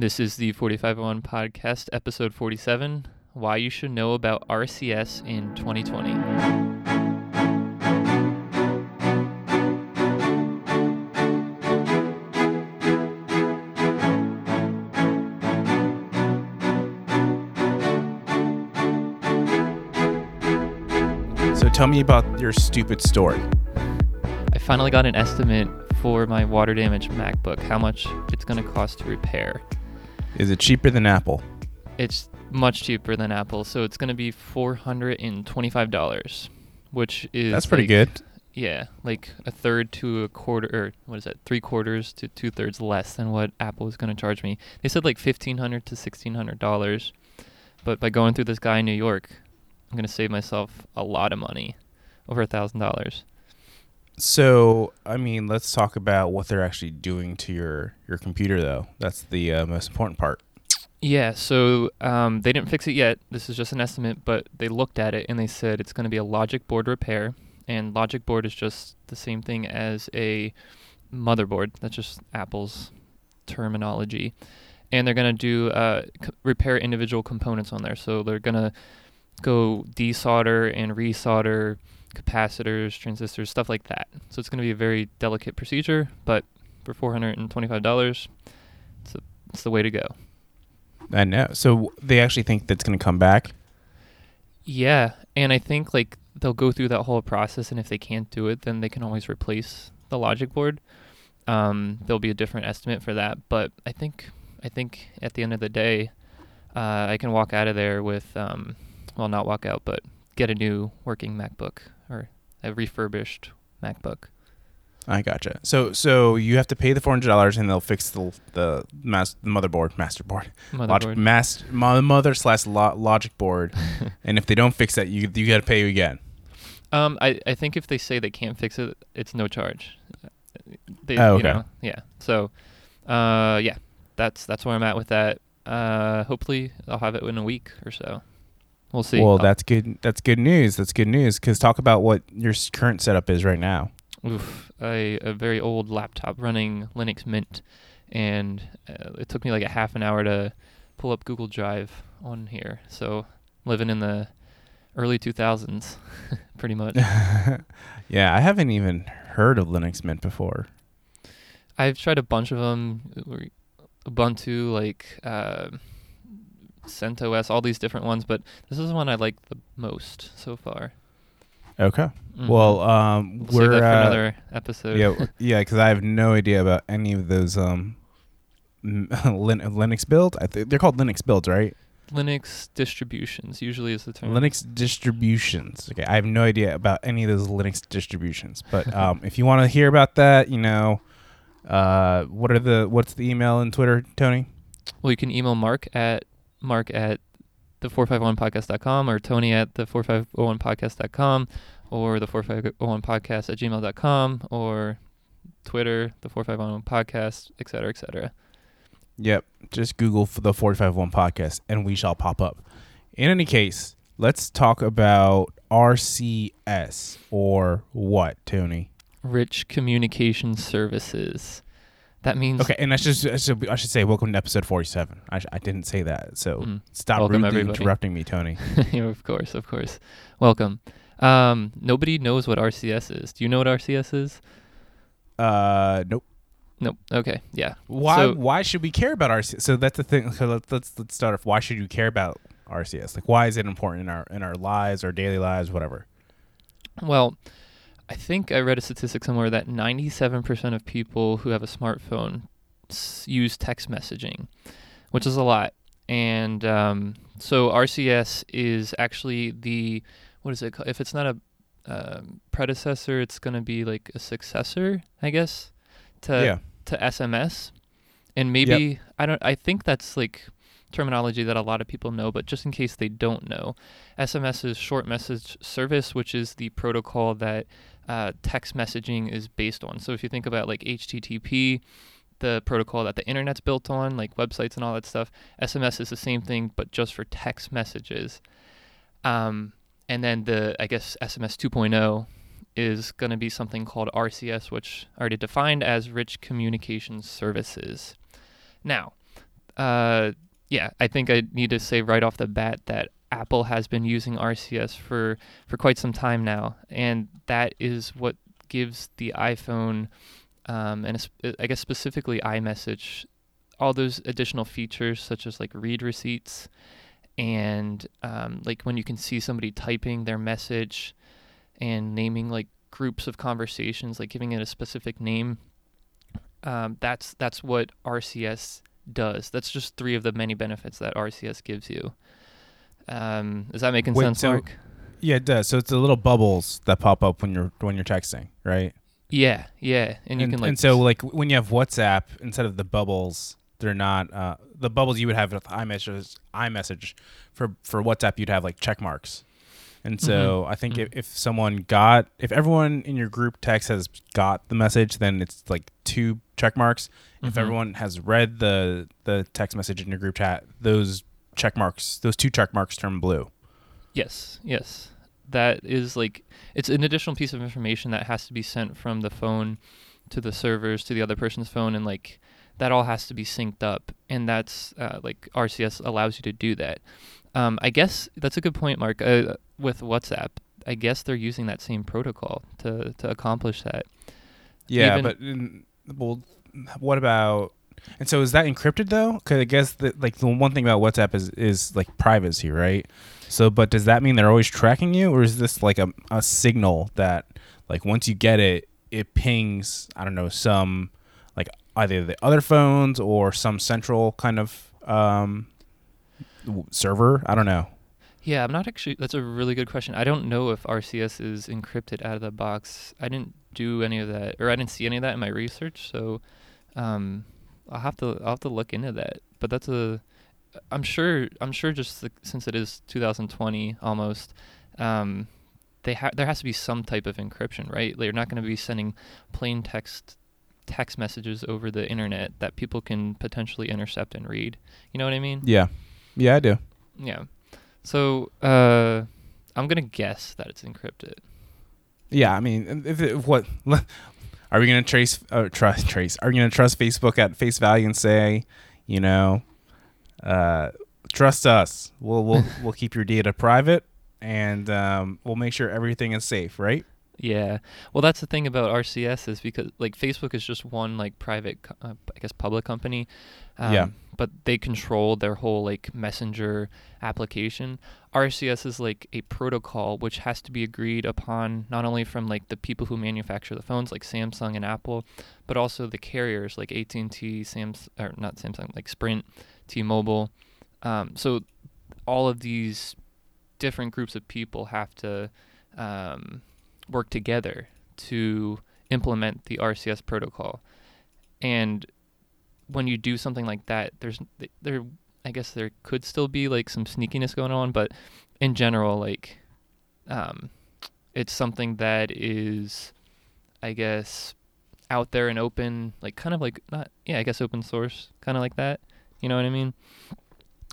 This is the 4501 podcast, episode 47 Why You Should Know About RCS in 2020. So tell me about your stupid story. I finally got an estimate for my water damaged MacBook, how much it's going to cost to repair. Is it cheaper than Apple? It's much cheaper than Apple, so it's going to be $425, which is. That's pretty like- good. Yeah, like a third to a quarter, or what is that? Three quarters to two thirds less than what Apple is going to charge me. They said like fifteen hundred to sixteen hundred dollars, but by going through this guy in New York, I'm going to save myself a lot of money, over a thousand dollars. So, I mean, let's talk about what they're actually doing to your your computer, though. That's the uh, most important part. Yeah, so um, they didn't fix it yet. This is just an estimate, but they looked at it and they said it's going to be a logic board repair. And logic board is just the same thing as a motherboard. That's just Apple's terminology. And they're going to do uh, c- repair individual components on there. So they're going to go desolder and resolder capacitors, transistors, stuff like that. So it's going to be a very delicate procedure, but for $425, it's, a, it's the way to go. I know. So they actually think that's going to come back. Yeah, and I think like they'll go through that whole process, and if they can't do it, then they can always replace the logic board. Um, there'll be a different estimate for that, but I think I think at the end of the day, uh, I can walk out of there with um, well, not walk out, but get a new working MacBook or a refurbished MacBook. I gotcha. So, so you have to pay the four hundred dollars, and they'll fix the the, mas- the motherboard, masterboard, logic, Motherboard. mas- mother slash lo- logic board. and if they don't fix that, you you got to pay again. Um, I, I think if they say they can't fix it, it's no charge. They, Oh, you okay. know, yeah. So, uh, yeah, that's that's where I'm at with that. Uh, hopefully I'll have it in a week or so. We'll see. Well, that's good. That's good news. That's good news. Because talk about what your current setup is right now. oof, a a very old laptop running Linux Mint, and uh, it took me like a half an hour to pull up Google Drive on here. So living in the early 2000s, pretty much. yeah, I haven't even heard of Linux Mint before. I've tried a bunch of them, Ubuntu, like uh, CentOS, all these different ones, but this is the one I like the most so far. Okay. Mhm. Well, um, we'll we're uh, another episode. yeah, yeah, because I have no idea about any of those um, Lin- Linux build. I think they're called Linux builds, right? Linux distributions usually is the term. Linux distributions. Okay, I have no idea about any of those Linux distributions. But um, if you want to hear about that, you know, uh, what are the what's the email and Twitter, Tony? Well, you can email Mark at mark at the 451podcast.com or Tony at the 4501podcast.com or the 4501podcast at gmail.com or Twitter, the 451 podcast, et cetera, et cetera. Yep. Just Google for the 451 podcast and we shall pop up. In any case, let's talk about RCS or what, Tony? Rich Communication Services. That means Okay, and I should, I should I should say welcome to episode 47. I, sh- I didn't say that. So Mm. stop Welcome, rudely everybody. interrupting me, Tony. Of course, of course. Welcome. Um, nobody knows what RCS is. Do you know what RCS is? Uh nope. Nope. Okay. Yeah. Why So- why should we care about RCS? So that's the thing. So let's let's let's start off. Why should you care about RCS? Like why is it important in our in our lives, our daily lives, whatever? Well, I think I read a statistic somewhere that 97% of people who have a smartphone use text messaging, which is a lot. And um, so RCS is actually the what is it? ca- If it's not a um, predecessor, it's going to be like a successor, I guess, to yeah. to SMS. And maybe I don't I think that's like terminology that a lot of people know, but just in case they don't know, SMS is short message service, which is the protocol that uh, text messaging is based on. So if you think about like HTTP, the protocol that the internet's built on, like websites and all that stuff, SMS is the same thing, but just for text messages. Um, and then the I guess SMS 2.0 is going to be something called RCS, which already defined as Rich Communication Services. Now, uh, yeah, I think I need to say right off the bat that Apple has been using RCS for for quite some time now, and that is what gives the iPhone, um, and I guess specifically iMessage, all those additional features such as like read receipts, and um, like when you can see somebody typing their message, and naming like groups of conversations, like giving it a specific name. Um, that's that's what RCS does. That's just three of the many benefits that RCS gives you. Um, is that making Wait, sense, so- Mark? Yeah, it does. So it's the little bubbles that pop up when you're when you're texting, right? Yeah, yeah, and you and, can like and so like when you have WhatsApp, instead of the bubbles, they're not uh, the bubbles you would have with iMessage. iMessage for for WhatsApp, you'd have like check marks. And so I think Mhm. if, if someone got if everyone in your group text has got the message, then it's like two check marks. If Mhm. everyone has read the the text message in your group chat, those check marks, those two check marks turn blue. Yes, yes. That is like it's an additional piece of information that has to be sent from the phone to the servers to the other person's phone and like that all has to be synced up and that's uh, like RCS allows you to do that. Um, I guess that's a good point, Mark. Uh, with WhatsApp, I guess they're using that same protocol to to accomplish that. Yeah, Even- but mm, well, what about? And so is that encrypted though? Because I guess like the one thing about WhatsApp is is like privacy, right? So, but does that mean they're always tracking you, or is this like a a signal that like once you get it, it pings? I don't know some like either the other phones or some central kind of um server. I don't know. Yeah, I'm not actually. That's a really good question. I don't know if RCS is encrypted out of the box. I didn't do any of that, or I didn't see any of that in my research. So, um, I'll have to I'll have to look into that. But that's a. I'm sure. I'm sure. Just the, since it is 2020 almost, um, they ha- there has to be some type of encryption, right? They're not going to be sending plain text text messages over the internet that people can potentially intercept and read. You know what I mean? Yeah, yeah, I do. Yeah. So uh, I'm gonna guess that it's encrypted. Yeah, I mean, if, if what are we gonna trace uh, trust trace? Are we gonna trust Facebook at face value and say, you know, uh, trust us? We'll we'll we'll keep your data private and um, we'll make sure everything is safe, right? Yeah. Well, that's the thing about RCS is because like Facebook is just one like private, uh, I guess, public company. Um, Yeah. But they control their whole like messenger application. RCS is like a protocol which has to be agreed upon not only from like the people who manufacture the phones like Samsung and Apple, but also the carriers like AT&T, Sams or not Samsung, like Sprint, T-Mobile. Um, so all of these different groups of people have to um, work together to implement the RCS protocol. And when you do something like that, there's there I guess there could still be like some sneakiness going on, but in general, like um, it's something that is, I guess, out there and open, like kind of like not yeah, I guess open source, kind of like that. You know what I mean?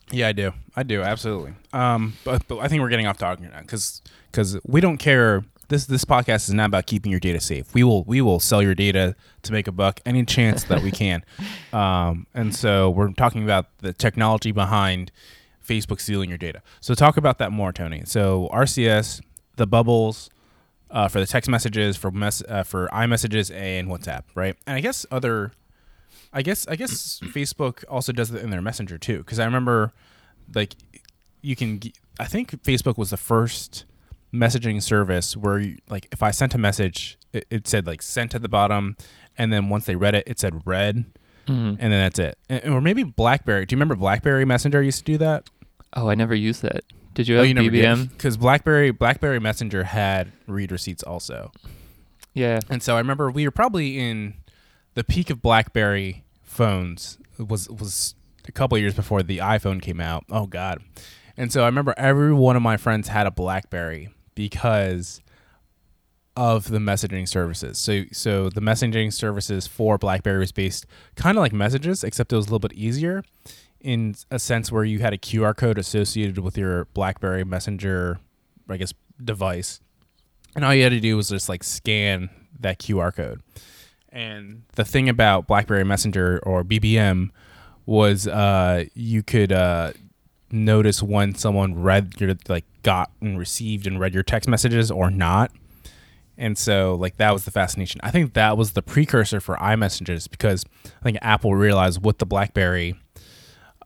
Yeah, I do. I do absolutely. Um, but, but I think we're getting off topic now because because we don't care. This this podcast is not about keeping your data safe. We will we will sell your data to make a buck any chance that we can. Um, and so we're talking about the technology behind Facebook stealing your data. So talk about that more, Tony. So RCS, the bubbles. Uh, for the text messages, for mess, uh, for iMessages and WhatsApp, right? And I guess other I guess I guess Facebook also does it in their Messenger too, because I remember like you can. g- I think Facebook was the first messaging service where you, like if I sent a message, it, it said like sent at the bottom, and then once they read it, it said read, Mm-hmm. and then that's it. And- or maybe BlackBerry. Do you remember BlackBerry Messenger used to do that? Oh, I never used that. Did you have BBM? because BlackBerry BlackBerry Messenger had read receipts also. Yeah. And so I remember we were probably in the peak of BlackBerry phones was was a couple of years before the iPhone came out. Oh God! And so I remember every one of my friends had a BlackBerry because of the messaging services. So so the messaging services for BlackBerry was based kind of like messages, except it was a little bit easier in a sense where you had a QR code associated with your BlackBerry Messenger, I guess, device and all you had to do was just like scan that QR code. And the thing about BlackBerry Messenger or BBM was uh, you could uh, notice when someone read your like got and received and read your text messages or not. And so like that was the fascination. I think that was the precursor for iMessages because I think Apple realized with the BlackBerry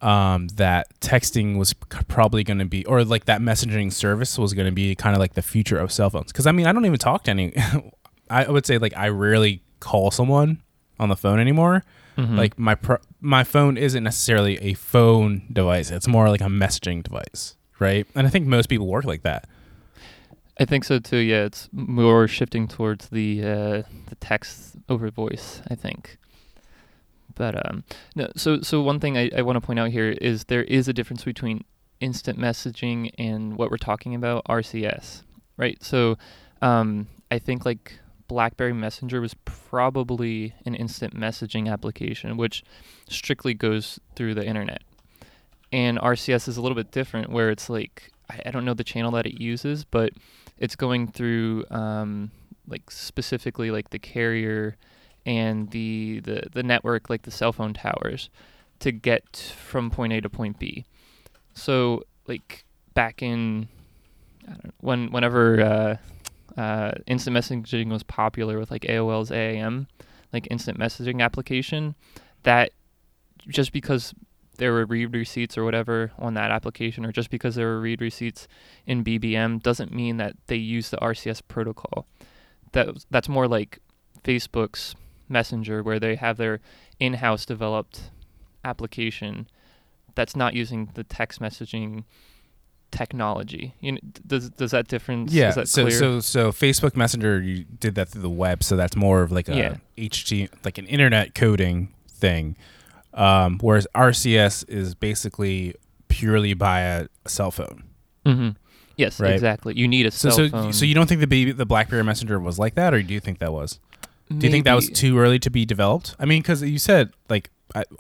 um, that texting was probably going to be or like that messaging service was going to be kind of like the future of cell phones. Cuz I mean, I don't even talk to any I would say like I rarely call someone on the phone anymore. Mhm. Like my pro- my phone isn't necessarily a phone device. It's more like a messaging device, right? And I think most people work like that. I think so too. Yeah, it's more shifting towards the uh, the text over voice. I think. But um, no. So so one thing I, I want to point out here is there is a difference between instant messaging and what we're talking about RCS, right? So um, I think like BlackBerry Messenger was probably an instant messaging application, which strictly goes through the internet. And RCS is a little bit different, where it's like I, don't know the channel that it uses, but it's going through um, like specifically like the carrier and the, the the network, like the cell phone towers, to get from point A to point B. So like back in I don't know, when whenever uh, uh, instant messaging was popular with like AOL's AIM, like instant messaging application, that just because there were read receipts or whatever on that application, or just because there were read receipts in BBM, doesn't mean that they use the RCS protocol. That that's more like Facebook's Messenger, where they have their in-house developed application that's not using the text messaging technology. You know, does does that difference? Yeah. is that So clear? so so Facebook Messenger you did that through the web, so that's more of like a Yeah. HT like an internet coding thing. Um, whereas RCS is basically purely by a cell phone. hmm Yes, Right. exactly. You need a So cell so phone. so you don't think the baby the BlackBerry Messenger was like that, or do you think that was? Do you think that was too early to be developed? I mean, because you said like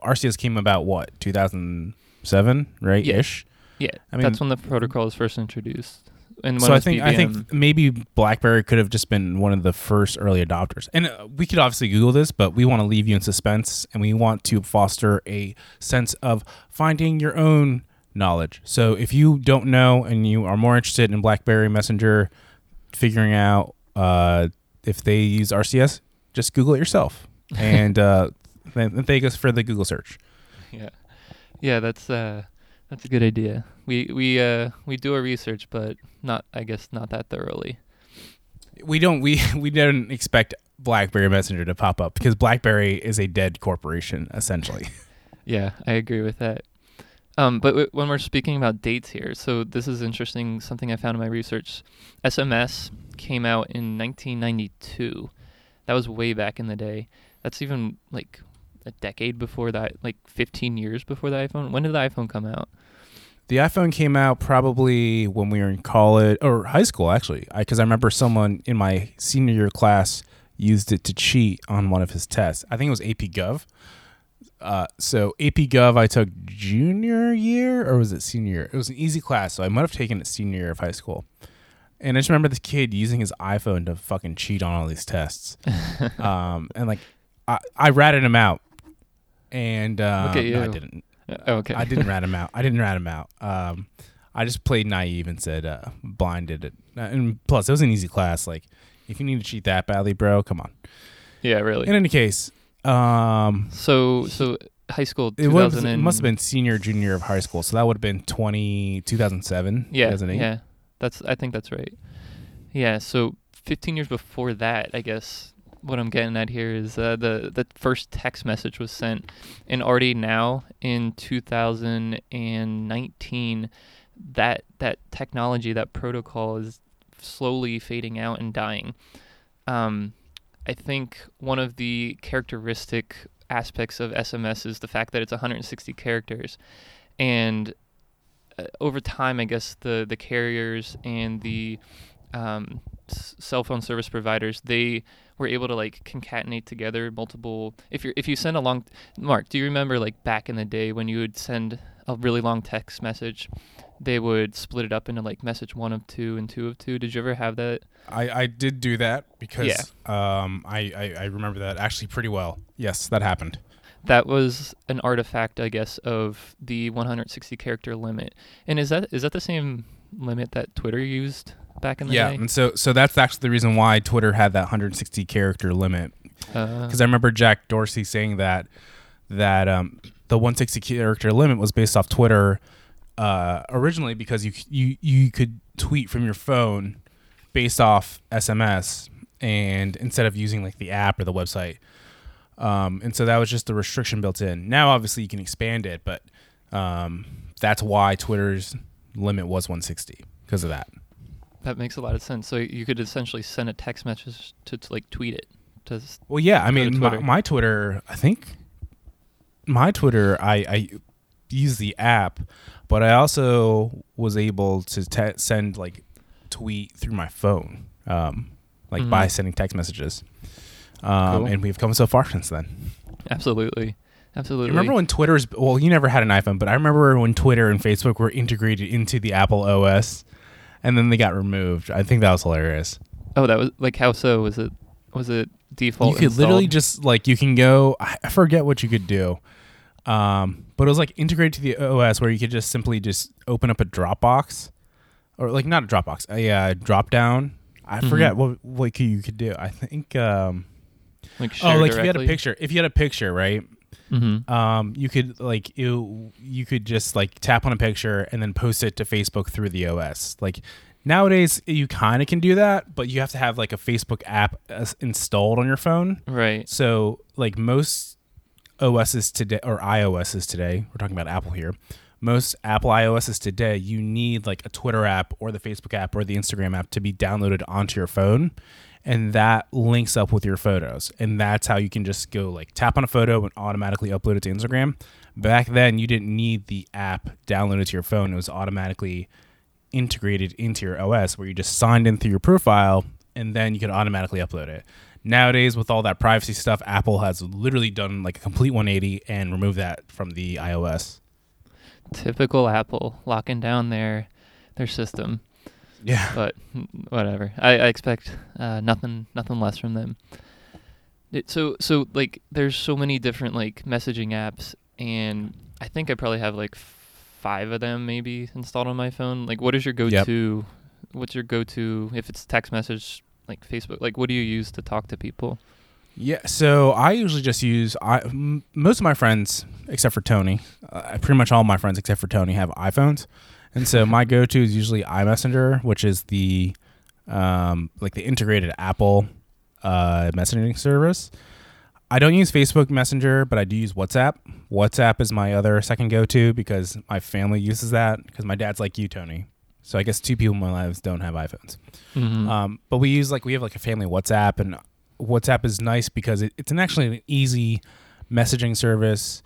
RCS came about what 2007, right? Ish. Yeah, I mean- that's when the protocol was first introduced. And So I think I think maybe BlackBerry could have just been one of the first early adopters. And uh, we could obviously Google this, but we want to leave you in suspense, and we want to foster a sense of finding your own knowledge. So if you don't know and you are more interested in BlackBerry Messenger, figuring out uh, if they use RCS, just Google it yourself, and uh, thank us for the Google search. Yeah, yeah, that's uh, that's a good idea. We we uh we do our research, but not I guess not that thoroughly. we don't we we didn't expect BlackBerry Messenger to pop up because BlackBerry is a dead corporation essentially. Yeah, I agree with that. Um, but w- when we're speaking about dates here, so this is interesting. Something I found in my research: SMS came out in 1992. That was way back in the day. That's even like a decade before that, like 15 years before the iPhone. When did the iPhone come out? the iPhone came out probably when we were in college or high school actually, because I, remember someone in my senior year class used it to cheat on one of his tests. I think it was AP Gov. Uh, so AP Gov I took junior year or was it senior year? It was an easy class, so I might have taken it senior year of high school. And I just remember this kid using his iPhone to fucking cheat on all these tests. um, and like I, I ratted him out, and uh, no, I didn't. Uh, okay. I didn't rat him out. I didn't rat him out. Um, I just played naive and said uh, blinded it. Uh, And plus, it was an easy class. Like, if you need to cheat that badly, bro, come on. yeah, really. In any case, um, So so high school it, was, it must have been senior, junior of high school. So that would have been 20, 2007, yeah 2008. yeah that's I think that's right. Yeah, so 15 years before that, I guess what I'm getting at here is uh, the the first text message was sent, and already now in 2019, that that technology that protocol is slowly fading out and dying. Um, I think one of the characteristic aspects of SMS is the fact that it's 160 characters, and uh, over time, I guess the the carriers and the um, s- cell phone service providers they were able to like concatenate together multiple. If you if you send a long, Mark, do you remember like back in the day when you would send a really long text message, they would split it up into like message one of two and two of two. Did you ever have that? I, I did do that because um, I, I, I remember that actually pretty well. Yes, that happened. that was an artifact, I guess, of the 160 character limit. And is that is that the same limit that Twitter used back in the yeah, day? and so so that's actually the reason why Twitter had that 160 character limit. Uh, Because I remember Jack Dorsey saying that that um, the 160 character limit was based off Twitter uh, originally because you you you could tweet from your phone based off SMS and instead of using like the app or the website. Um, and so that was just the restriction built in. Now obviously you can expand it, but um, that's why Twitter's limit was 160 because of that. That makes a lot of sense. So you could essentially send a text message to, to like tweet it. To Well, yeah. I mean, my, Twitter. my Twitter, I think my Twitter, I, I use the app, but I also was able to te- send like tweet through my phone, um, like by Mhm. sending text messages. Um, Cool. And we've come so far since then. absolutely, absolutely. You remember when Twitter's, well, you never had an iPhone, but I remember when Twitter and Facebook were integrated into the Apple OS and then they got removed. I think that was hilarious. oh, that was like how so? Was it was it default? you could literally just like you can go i forget what you could do um but it was like integrated to the os where you could just simply just open up a dropbox or like not a dropbox a uh, drop down i Mhm. forget what what you could do i think um like oh like if you had a picture if you had a picture right Mhm. um you could like you you could just like tap on a picture and then post it to facebook through the os like nowadays you kind of can do that but you have to have like a facebook app uh, installed on your phone Right. so, like most OSs today or iOSs today, we're talking about Apple here. Most Apple iOSs today, you need like a Twitter app or the Facebook app or the Instagram app to be downloaded onto your phone, and that links up with your photos, and that's how you can just go like tap on a photo and automatically upload it to Instagram. Back then, you didn't need the app downloaded to your phone; it was automatically integrated into your OS, where you just signed in through your profile, and then you could automatically upload it nowadays with all that privacy stuff apple has literally done like a complete 180 and removed that from the ios Typical Apple locking down their their system. Yeah but whatever. I, I expect uh, nothing nothing less from them. It, so so like there's so many different like messaging apps, and I think I probably have like five of them maybe installed on my phone. Like, what is your go-to? What's your go-to if it's text message like Facebook? Like, what do you use to talk to people? yeah so i usually just use I, m- most of my friends except for tony uh, pretty much all my friends except for tony have iphones and so my go-to is usually imessenger which is the um, like the integrated apple uh, messaging service I don't use Facebook Messenger, but I do use WhatsApp. WhatsApp is my other second go to because my family uses that because my dad's like you, Tony. So I guess two people in my lives don't have iPhones. Mm-hmm. Um, but we use like we have like a family WhatsApp, and WhatsApp is nice because it, it's an actually an easy messaging service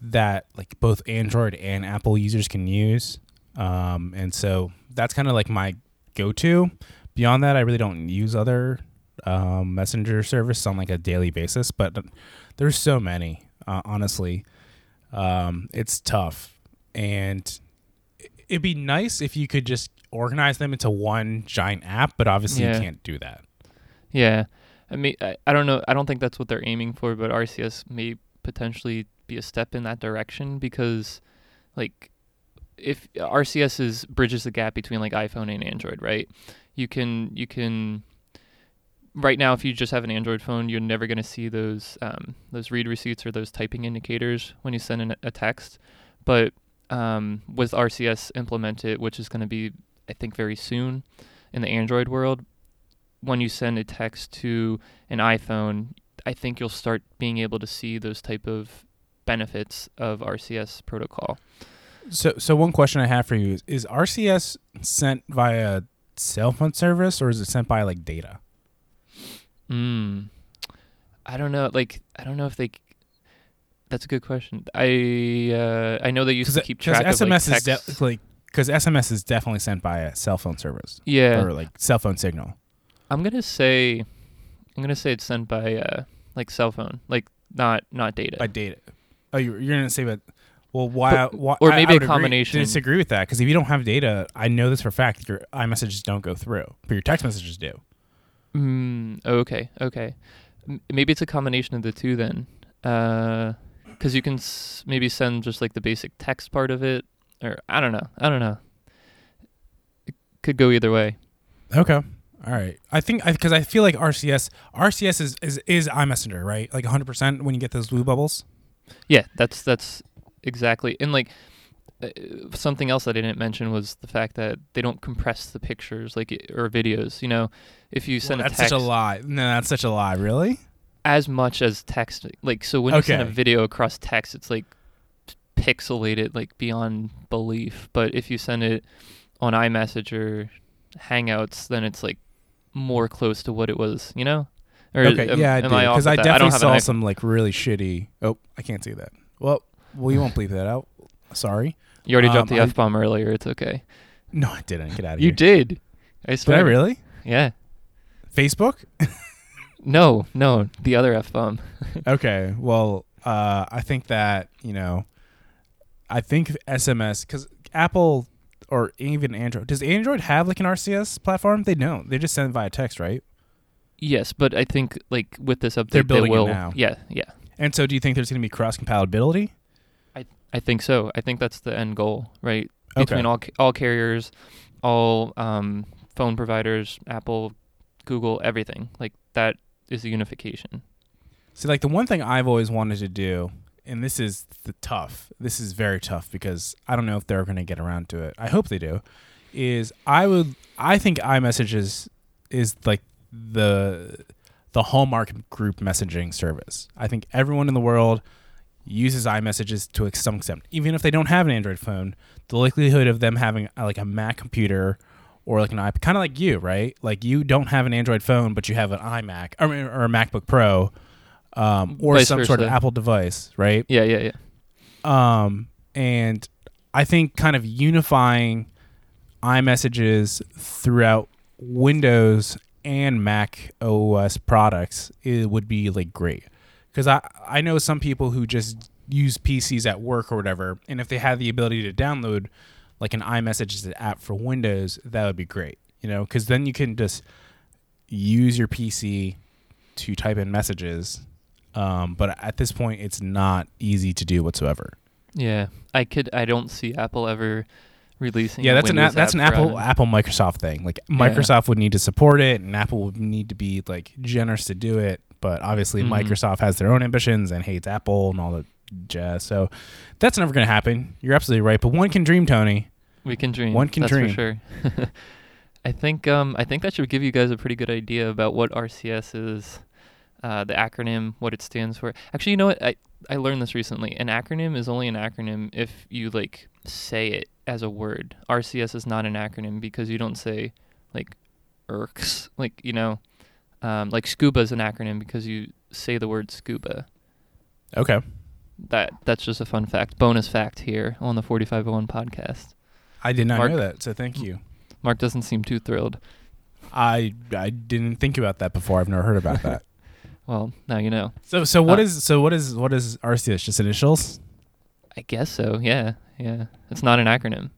that like both Android and Apple users can use. Um, and so that's kind of like my go-to. Beyond that, I really don't use other um, messenger service on like a daily basis. But there's so many, uh, honestly. Um, it's tough, and it'd be nice if you could just organize them into one giant app. But obviously, Yeah. you can't do that. Yeah, I mean, I, I don't know. I don't think that's what they're aiming for, but RCS may potentially be a step in that direction because, like, if RCS is bridges the gap between like iPhone and Android, right? You can you can right now if you just have an Android phone, you're never going to see those um, those read receipts or those typing indicators when you send in a text, but um, with RCS implemented, which is going to be I think very soon in the Android world, when you send a text to an iPhone, I think you'll start being able to see those type of benefits of RCS protocol. So, so one question I have for you is: Is RCS sent via cell phone service or is it sent by like data? Mm. I don't know. Like I don't know if they. That's a good question. I uh, I know they used to keep track of like, SMS is text. de- like because SMS is definitely sent by a cell phone service yeah, or like cell phone signal. I'm gonna say, I'm gonna say it's sent by uh like cell phone, like not not data. by data. Oh, you're, you're gonna say, but well, why? But- why or I- maybe I a would agree- combination. disagree with that because if you don't have data, I know this for a fact. Your iMessages don't go through, but your text messages do. Mm, okay, okay. M- maybe it's a combination of the two then. because you can s- maybe send just like the basic text part of it, or I don't know. I don't know. It could go either way. Okay. All right. I think because I, feel like RCS RCS is is, is iMessenger, right? Like 100% when you get those blue bubbles. Yeah, that's that's exactly. And like uh, something else that I didn't mention was the fact that they don't compress the pictures like or videos. You know, if you send Well, a that's text such a lie. No, that's such a lie. Really? as much as text, like so when you send a video across text, it's like pixelated like beyond belief. But if you send it on iMessage or Hangouts, then it's like more close to what it was. You know? Or okay. am- yeah, I am do. I off Because with I definitely have saw some like really shitty. Oh, I can't see that. Well, we won't bleep that out. Sorry. You already um, dropped the f bomb earlier. It's okay. No, I didn't. Get out of You here. You did. I Did. I really? Yeah. Facebook? No, no, the other f bomb. Okay. Well, uh, I think that you know, I think SMS because Apple or even Android does Android have like an RCS platform? They don't. They just send it via text, right? Yes, but I think like with this update, They're building they it now. Yeah, yeah. And so, do you think there's going to be cross compatibility? I think so. I think that's the end goal, right? Okay. Between all all carriers, all um, phone providers, Apple, Google, everything. Like that is a unification. See, like the one thing I've always wanted to do, and this is the tough. This is very tough because I don't know if they're going to get around to it. I hope they do. Is I would I think iMessage is is like the the hallmark group messaging service. I think everyone in the world uses iMessages to some extent, even if they don't have an Android phone. The likelihood of them having uh, like a Mac computer or like an iPad, kind of like you, right? Like you don't have an Android phone, but you have an iMac or, or a MacBook Pro, um, or Vice some sort of. Apple device, right? Yeah, yeah, yeah. Um, and I think kind of unifying iMessages throughout Windows and Mac OS products it would be like great because I I know some people who just use PCs at work or whatever, and if they had the ability to download like an iMessages app for Windows, that would be great. You know, because then you can just use your PC to type in messages. Um, but at this point, it's not easy to do whatsoever. Yeah, I could. I don't see Apple ever releasing. Yeah, that's an Windows a- that's an Apple. Apple Microsoft thing. Like Microsoft would need to support it, and Apple would need to be like generous to do it. But obviously, Mhm. Microsoft has their own ambitions and hates Apple and all that jazz. So that's never going to happen. You're absolutely right. But one can dream, Tony. We can dream. One can that's dream. for sure. I think um I think that should give you guys a pretty good idea about what RCS is, uh, the acronym, what it stands for. Actually, you know what? I I learned this recently. An acronym is only an acronym if you like say it as a word. RCS is not an acronym because you don't say like ERCs, like you know, um, like scuba is an acronym because you say the word scuba. Okay. That that's just a fun fact, bonus fact here on the 4501 podcast. I did not Mark- know that. So thank you. Mark doesn't seem too thrilled. I I didn't think about that before. I've never heard about that. Well, now you know. so so what Uh, is so what is what is RCS? Just initials? I guess so. Yeah, yeah. It's not an acronym.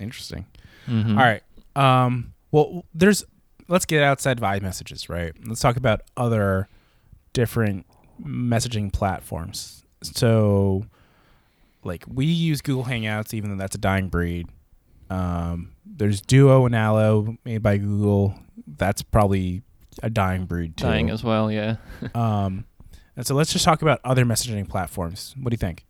Interesting. Mhm. All right. Um. Well, there's. Let's get outside of iMessages, right? Let's talk about other different messaging platforms. So, like we use Google Hangouts, even though that's a dying breed. Um, there's Duo and Allo made by Google. That's probably a dying breed too. Dying as well. Yeah. um, and so let's just talk about other messaging platforms. What do you think?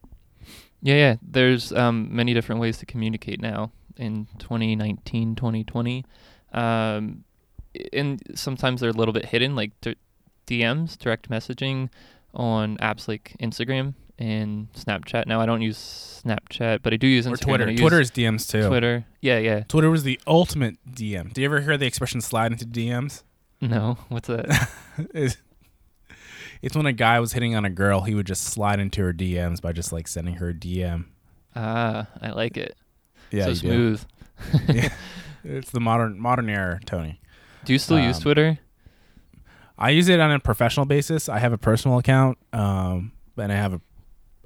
Yeah, yeah. There's um, many different ways to communicate now in 2019, 2020. Um, and sometimes they're a little bit hidden, like d- DMs, direct messaging on apps like Instagram and Snapchat. Now I don't use Snapchat, but I do use Instagram. Or Twitter. Twitter is DMs too. Twitter. Yeah, yeah. Twitter was the ultimate DM. Do you ever hear the expression "slide into DMs"? No, what's that? it's, it's when a guy was hitting on a girl, he would just slide into her DMs by just like sending her a DM. ah, I like it. Yeah, so smooth. Yeah. It's the modern modern era, Tony. Do you still use Um, Twitter? I use it on a professional basis. I have a personal account, um, and I have a,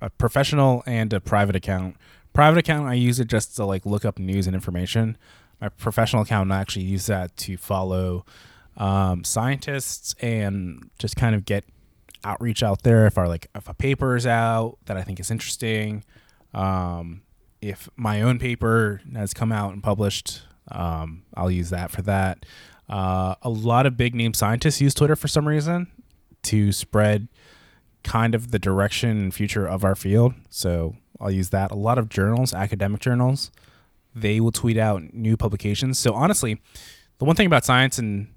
a professional and a private account. Private account, I use it just to like look up news and information. My professional account, I actually use that to follow um, scientists and just kind of get outreach out there. If our like if a paper is out that I think is interesting, um, if my own paper has come out and published, um, I'll use that for that. Uh, a lot of big name scientists use Twitter for some reason to spread kind of the direction and future of our field. So I'll use that. A lot of journals, academic journals, they will tweet out new publications. So honestly, the one thing about science, and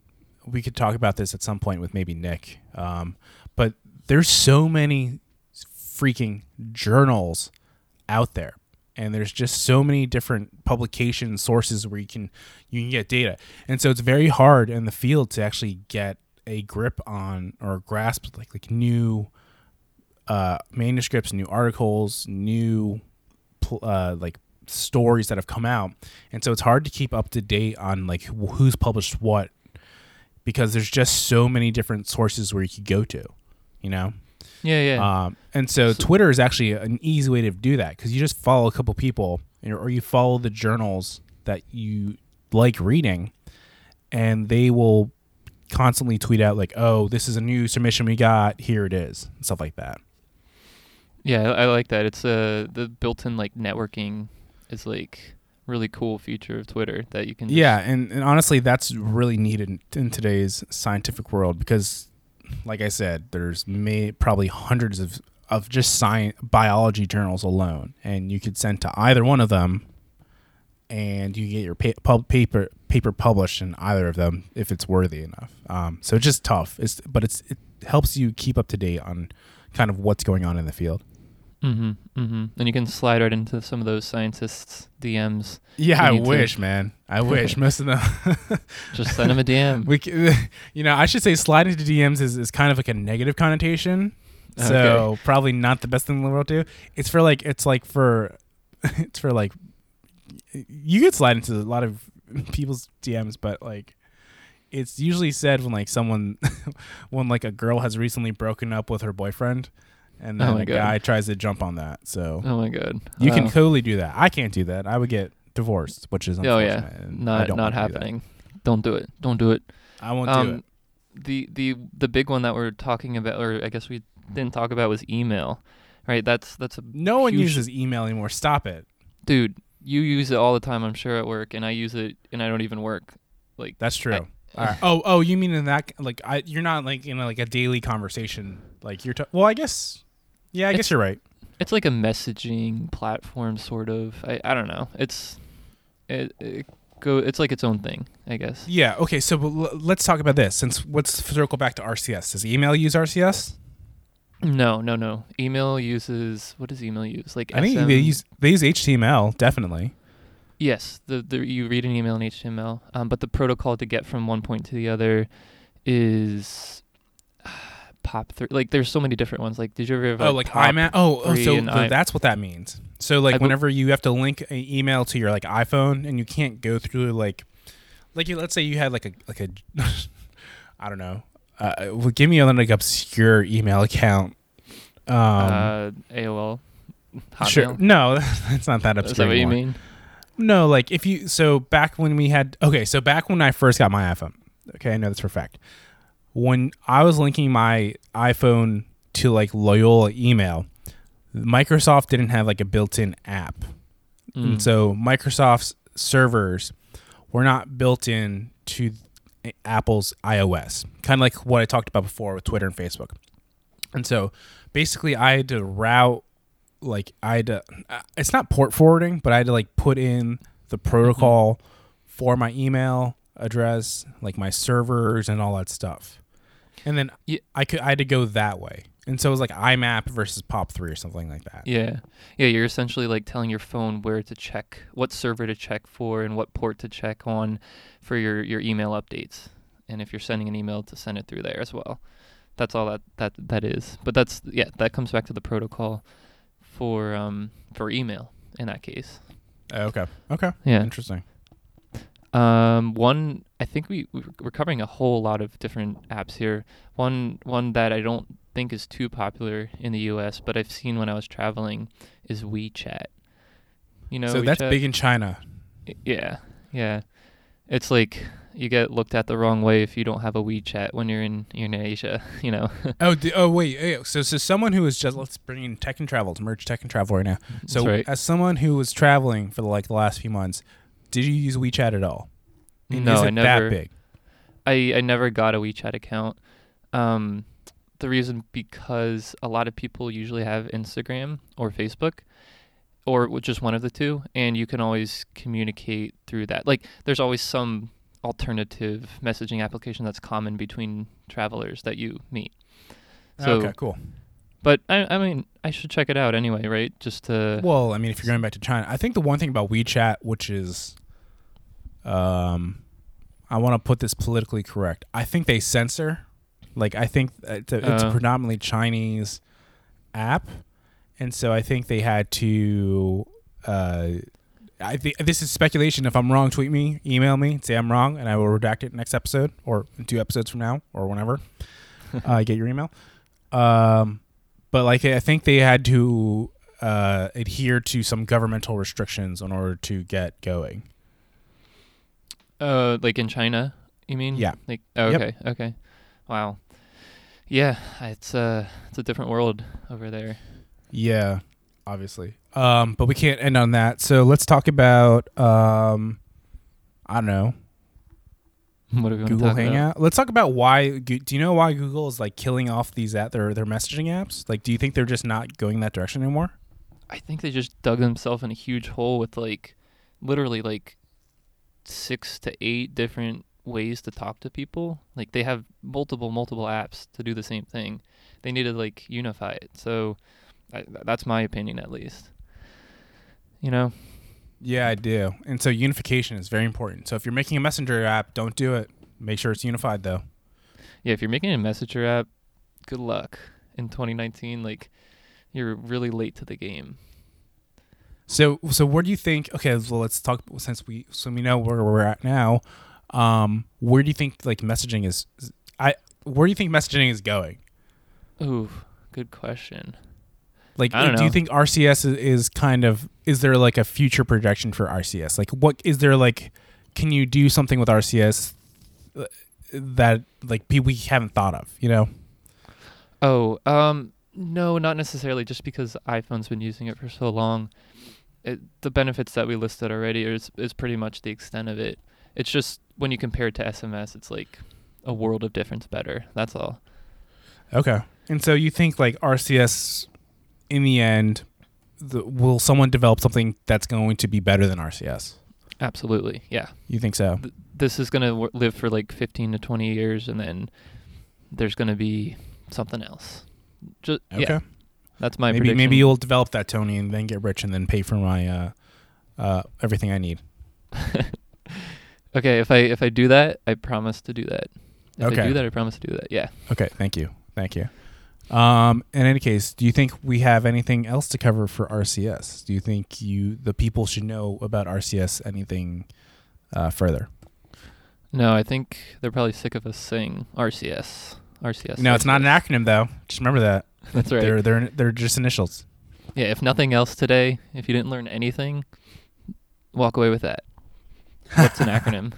we could talk about this at some point with maybe Nick, um, but there's so many freaking journals out there and there's just so many different publication sources where you can you can get data. And so it's very hard in the field to actually get a grip on or grasp like like new uh, manuscripts new articles new uh, like stories that have come out. And so it's hard to keep up to date on like wh- who's published what because there's just so many different sources where you could go to you know Yeah, yeah. um, and so, So- Twitter is actually an easy way to do that because you just follow a couple people or you follow the journals that you like reading, and they will constantly tweet out like, "Oh, this is a new submission we got. Here it is," and stuff like that. yeah, I like that. It's uh, the built-in like networking is like really cool feature of Twitter that you can. Yeah, and, and honestly, that's really needed in, in today's scientific world because, like I said, there's may probably hundreds of of just science biology journals alone, and you could send to either one of them, and you get your pa- pub- paper paper published in either of them if it's worthy enough. Um, so it's just tough. It's but it's it helps you keep up to date on kind of what's going on in the field. Mm-hmm. Mm-hmm. And you can slide right into some of those scientists' DMs. Yeah, I need to- wish, man. I wish most of them. Just send them a DM. we, you know, I should say slide into DMs is, is kind of like a negative connotation. Okay. So probably not the best thing in the world to do. It's for like it's like for it's for like you could slide into a lot of people's DMs, but like it's usually said when like someone when like a girl has recently broken up with her boyfriend and oh then Oh a God. guy tries to jump on that. So Oh my god. you can oh. totally do that. I can't do that. I would get divorced, which is Oh yeah. Not don't not do happening. Don't do it. Don't do it. I won't do um, it. The the the big one that we're talking about, or I guess we didn't talk about, was email. Right. That's that's a No one uses email anymore. Stop it. dude. You use it all the time, I'm sure, at work, and I use it, and I don't even work. Like That's true. I- All right. Oh, oh, you mean in that like I you're not like in like a daily conversation like you're ta- well, I guess yeah, I It's- guess you're right. it's like a messaging platform, sort of. I I don't know. It's it, it go. It's like its own thing, I guess. Yeah. Okay. So l- let's talk about this. Since let's circle back to RCS. Does email use RCS? No, no, no. Email uses what does email use? Like I think they use they use HTML definitely. Yes, the, the you read an email in HTML, um, but the protocol to get from one point to the other is POP3. Like there's so many different ones. Like did you ever have oh, like pop? IMAP. Oh, oh three so and th- I- that's what that means. So like I whenever you have to link an email to your like iPhone and you can't go through like like you, let's say you had like a like a I don't know. Uh, well, give me a like obscure email account. Um, uh, AOL. Hotmail. Sure. No, that's not that obscure. that what you anymore. mean? No, like if you so back when we had okay, so back when I first got my iPhone. Okay, I know this for a fact. When I was linking my iPhone to like Loyola email, Microsoft didn't have like a built-in app. Mm. And so Microsoft's servers were not built in to Apple's iOS. Kind of like what I talked about before with Twitter and Facebook. And so basically I had to route like I had to uh, it's not port forwarding, but I had to like put in the protocol for my email address, like my servers and all that stuff. And then Ye- I could I had to go that way. And so it was like IMAP versus POP3 or something like that. Yeah, yeah. You're essentially like telling your phone where to check, what server to check for, and what port to check on for your your email updates. And if you're sending an email, to send it through there as well. That's all that that that is. But that's yeah, that comes back to the protocol for um for email in that case. Okay. Okay. Yeah. Interesting. Um, one, I think we we- we're covering a whole lot of different apps here. One one that I don't think is too popular in the U.S., but I've seen when I was traveling is WeChat. You know, so that's big in China. Yeah, yeah. It's like you get looked at the wrong way if you don't have a WeChat when you're in you're in Asia. You know. Oh, d- oh wait. So, so someone who is just let's bring in tech and travel to merge tech and travel right now. So, right. as someone who was traveling for like the last few months, did you use WeChat at all? And no, is I never. that big? I I never got a WeChat account. Um, the reason because a lot of people usually have Instagram or Facebook, or just one of the two, and you can always communicate through that. Like, there's always some alternative messaging application that's common between travelers that you meet. So, okay, cool. But I I mean I should check it out anyway, right? Just to Well, I mean, if you're going back to China, I think the one thing about WeChat, which is, um, I want to put this politically correct. I think they censor. Like, I think it's a, it's a Oh. predominantly Chinese app, and so I think they had to. Uh, I think this is speculation. If I'm wrong, tweet me, email me, say I'm wrong, and I will redact it next episode or two episodes from now or whenever. uh, get your email. Um, but like I think they had to uh, adhere to some governmental restrictions in order to get going. Uh, like in China, you mean? Yeah. Like oh, Yep. okay, okay, wow. Yeah, it's uh, it's a different world over there. Yeah, obviously. Um, but we can't end on that. So let's talk about um, I don't know What do we want to Google talk about? Hangout. Let's talk about why. Do you know why Google is like killing off these at their their messaging apps? Like, do you think they're just not going that direction anymore? I think they just dug themselves in a huge hole with like, literally like, six to eight different ways to talk to people. Like they have multiple multiple apps to do the same thing. They need to like unify it. So, I, that's my opinion at least. You know. Yeah, I do. And so unification is very important. So if you're making a messenger app, don't do it. Make sure it's unified though. Yeah, if you're making a messenger app, good luck in 2019. Like, you're really late to the game. So so where do you think? Okay, well let's talk since we so we know where we're at now. Um, where do you think like messaging is? I where do you think messaging is going? Ooh, good question. Like, do you think RCS is, is kind of? Is there like a future projection for RCS? Like, what is there like? Can you do something with RCS uh, that like we haven't thought of? You know? Oh, um, no, not necessarily. Just because iPhone's been using it for so long, it, the benefits that we listed already is is pretty much the extent of it. It's just when you compare it to SMS, it's like a world of difference better. That's all. Okay. And so you think like RCS, in the end, the, will someone develop something that's going to be better than RCS? Absolutely, yeah. You think so? Th- this is gonna w- live for like 15 to 20 years, and then there's gonna be something else. Just Okay. yeah, that's my maybe prediction. maybe you'll develop that Tony and then get rich and then pay for my uh, uh, everything I need. okay, if I if I do that, I promise to do that. If I Okay. do that, I promise to do that. Yeah. Okay, thank you, thank you. Um, in any case, do you think we have anything else to cover for RCS? Do you think you the people should know about RCS anything uh, further? No, I think they're probably sick of us saying RCS. RCS. no, it's not an acronym though. Just remember that. That's right. They're they're they're just initials. Yeah, if nothing else today, if you didn't learn anything, walk away with that. What's an acronym?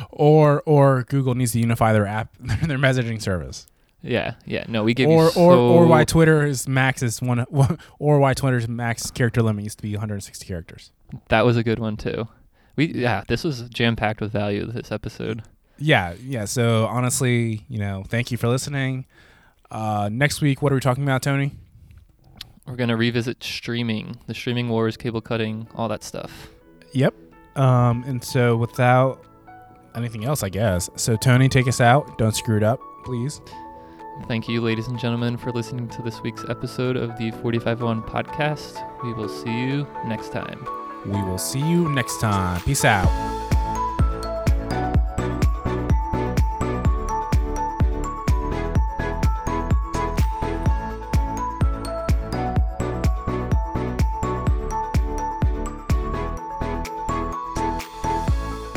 or or Google needs to unify their app their messaging service. Yeah, yeah. No, we give Or you or or why Twitter is max is one or why Twitter's max character limit used to be 160 characters. That was a good one too. We yeah, this was jam packed with value. This episode. Yeah, yeah. So honestly, you know, thank you for listening. Uh, next week, what are we talking about, Tony? We're gonna revisit streaming, the streaming wars, cable cutting, all that stuff. Yep. Um, and so without anything else, I guess. So Tony, take us out. Don't screw it up, please. Thank you, ladies and gentlemen, for listening to this week's episode of the 451 podcast. We will see you next time. We will see you next time. Peace out.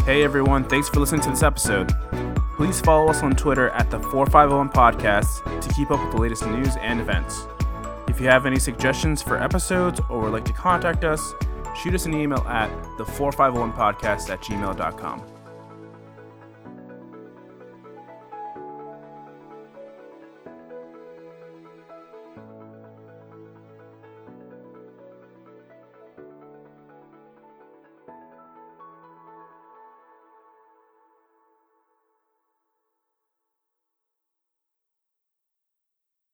Hey everyone, thanks for listening to this episode. Please follow us on Twitter at the 451 Podcast to keep up with the latest news and events. If you have any suggestions for episodes or would like to contact us, shoot us an email at the 451podcast at gmail.com.